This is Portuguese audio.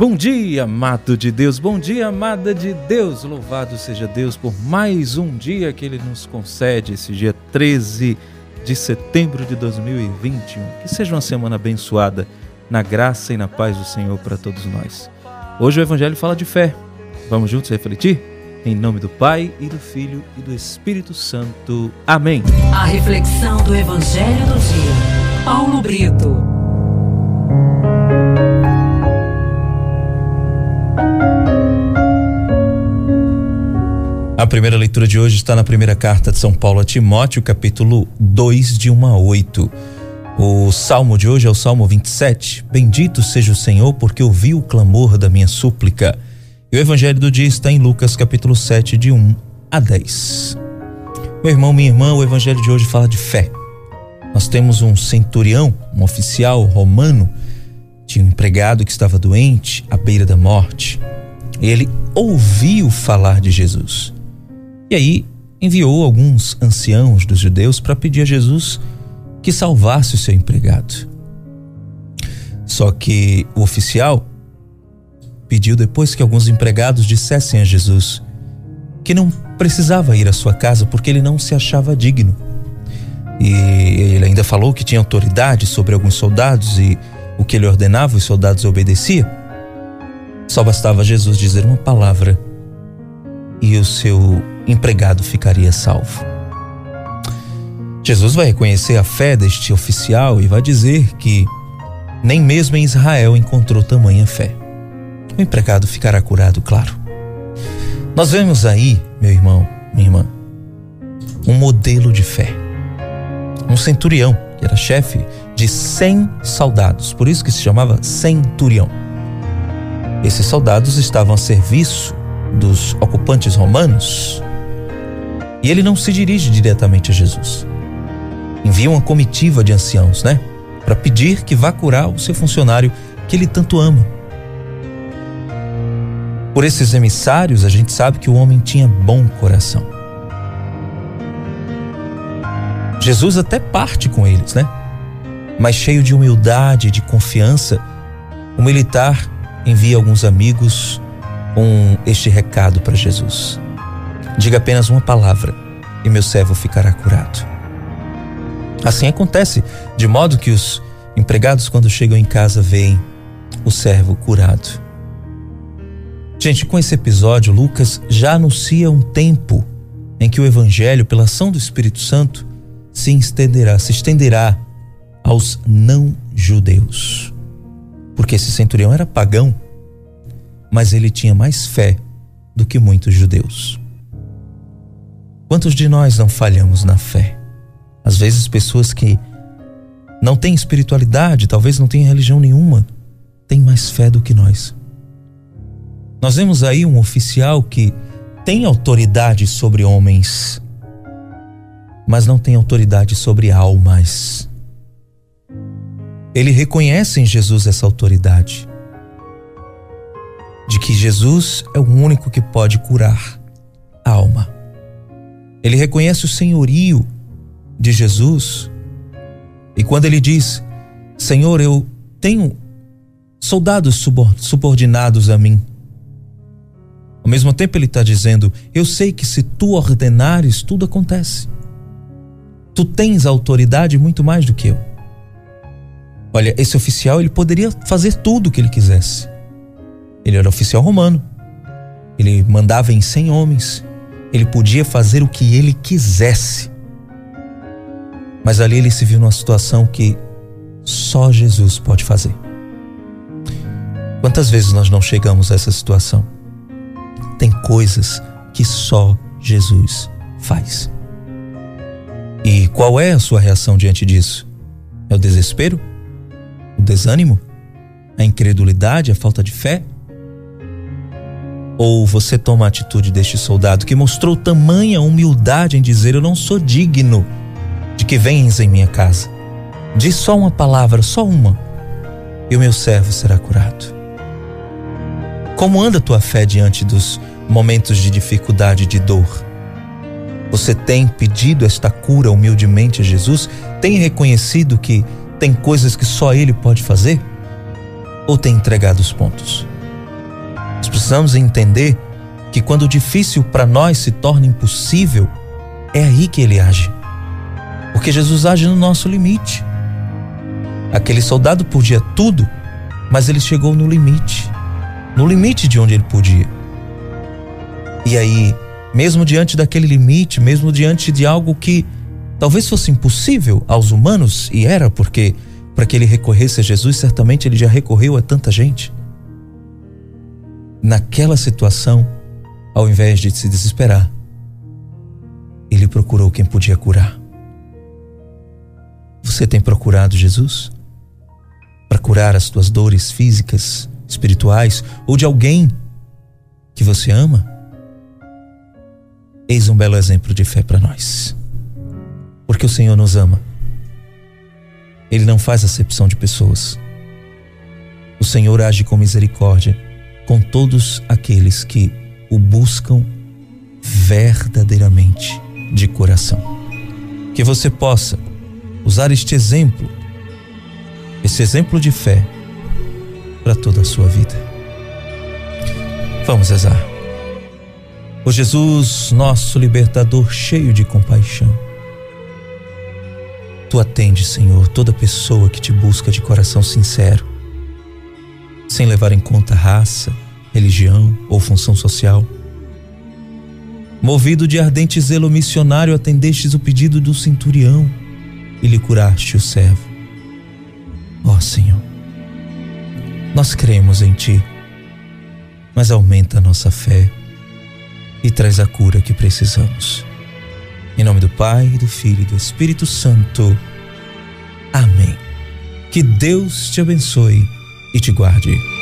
Bom dia, amado de Deus, bom dia, amada de Deus. Louvado seja Deus por mais um dia que Ele nos concede, esse dia 13 de setembro de 2021. Que seja uma semana abençoada na graça e na paz do Senhor para todos nós. Hoje o Evangelho fala de fé. Vamos juntos refletir? Em nome do Pai e do Filho e do Espírito Santo. Amém. A reflexão do Evangelho do dia. Paulo Brito. A primeira leitura de hoje está na primeira carta de São Paulo a Timóteo, capítulo 2, de 1 a 8. O salmo de hoje é o Salmo 27. Bendito seja o Senhor, porque ouviu o clamor da minha súplica. E o evangelho do dia está em Lucas, capítulo 7, de 1 a 10. Meu irmão, minha irmã, o evangelho de hoje fala de fé. Nós temos um centurião, um oficial romano, tinha um empregado que estava doente, à beira da morte. Ele ouviu falar de Jesus. E aí enviou alguns anciãos dos judeus para pedir a Jesus que salvasse o seu empregado. Só que o oficial pediu depois que alguns empregados dissessem a Jesus que não precisava ir à sua casa porque ele não se achava digno. E ele ainda falou que tinha autoridade sobre alguns soldados e o que ele ordenava os soldados obedeciam. Só bastava Jesus dizer uma palavra e o seu empregado ficaria salvo. Jesus vai reconhecer a fé deste oficial e vai dizer que nem mesmo em Israel encontrou tamanha fé. O empregado ficará curado, claro. Nós vemos aí, meu irmão, minha irmã, um modelo de fé. Um centurião, que era chefe de 100 soldados, por isso que se chamava centurião. Esses soldados estavam a serviço dos ocupantes romanos e ele não se dirige diretamente a Jesus. Envia uma comitiva de anciãos, né? Para pedir que vá curar o seu funcionário que ele tanto ama. Por esses emissários, a gente sabe que o homem tinha bom coração. Jesus até parte com eles, né? Mas cheio de humildade e de confiança, o militar envia alguns amigos com este recado para Jesus. Diga apenas uma palavra e meu servo ficará curado. Assim acontece, de modo que os empregados, quando chegam em casa, veem o servo curado. Gente, com esse episódio, Lucas já anuncia um tempo em que o evangelho, pela ação do Espírito Santo, se estenderá, se estenderá aos não judeus. Porque esse centurião era pagão, mas ele tinha mais fé do que muitos judeus. Quantos de nós não falhamos na fé? Às vezes, pessoas que não têm espiritualidade, talvez não tenham religião nenhuma, têm mais fé do que nós. Nós vemos aí um oficial que tem autoridade sobre homens, mas não tem autoridade sobre almas. Ele reconhece em Jesus essa autoridade, de que Jesus é o único que pode curar a alma. Ele reconhece o senhorio de Jesus. E quando ele diz: Senhor, eu tenho soldados subordinados a mim. Ao mesmo tempo, ele está dizendo: Eu sei que se tu ordenares, tudo acontece. Tu tens autoridade muito mais do que eu. Olha, esse oficial ele poderia fazer tudo o que ele quisesse. Ele era oficial romano. Ele mandava em cem homens. Ele podia fazer o que ele quisesse. Mas ali ele se viu numa situação que só Jesus pode fazer. Quantas vezes nós não chegamos a essa situação? Tem coisas que só Jesus faz. E qual é a sua reação diante disso? É o desespero? O desânimo? A incredulidade? A falta de fé? Ou você toma a atitude deste soldado que mostrou tamanha humildade em dizer: Eu não sou digno de que venhas em minha casa. Diz só uma palavra, só uma, e o meu servo será curado. Como anda tua fé diante dos momentos de dificuldade e de dor? Você tem pedido esta cura humildemente a Jesus? Tem reconhecido que tem coisas que só Ele pode fazer? Ou tem entregado os pontos? Precisamos entender que quando o difícil para nós se torna impossível, é aí que ele age. Porque Jesus age no nosso limite. Aquele soldado podia tudo, mas ele chegou no limite no limite de onde ele podia. E aí, mesmo diante daquele limite, mesmo diante de algo que talvez fosse impossível aos humanos, e era porque para que ele recorresse a Jesus, certamente ele já recorreu a tanta gente. Naquela situação, ao invés de se desesperar, ele procurou quem podia curar. Você tem procurado Jesus para curar as tuas dores físicas, espirituais ou de alguém que você ama? Eis um belo exemplo de fé para nós. Porque o Senhor nos ama. Ele não faz acepção de pessoas. O Senhor age com misericórdia com todos aqueles que o buscam verdadeiramente de coração. Que você possa usar este exemplo, esse exemplo de fé, para toda a sua vida. Vamos rezar. O Jesus, nosso libertador, cheio de compaixão. Tu atende, Senhor, toda pessoa que te busca de coração sincero, sem levar em conta raça, religião ou função social. Movido de ardente zelo missionário, atendestes o pedido do centurião e lhe curaste o servo. Ó Senhor, nós cremos em Ti, mas aumenta a nossa fé e traz a cura que precisamos. Em nome do Pai, do Filho e do Espírito Santo. Amém. Que Deus te abençoe e te guarde.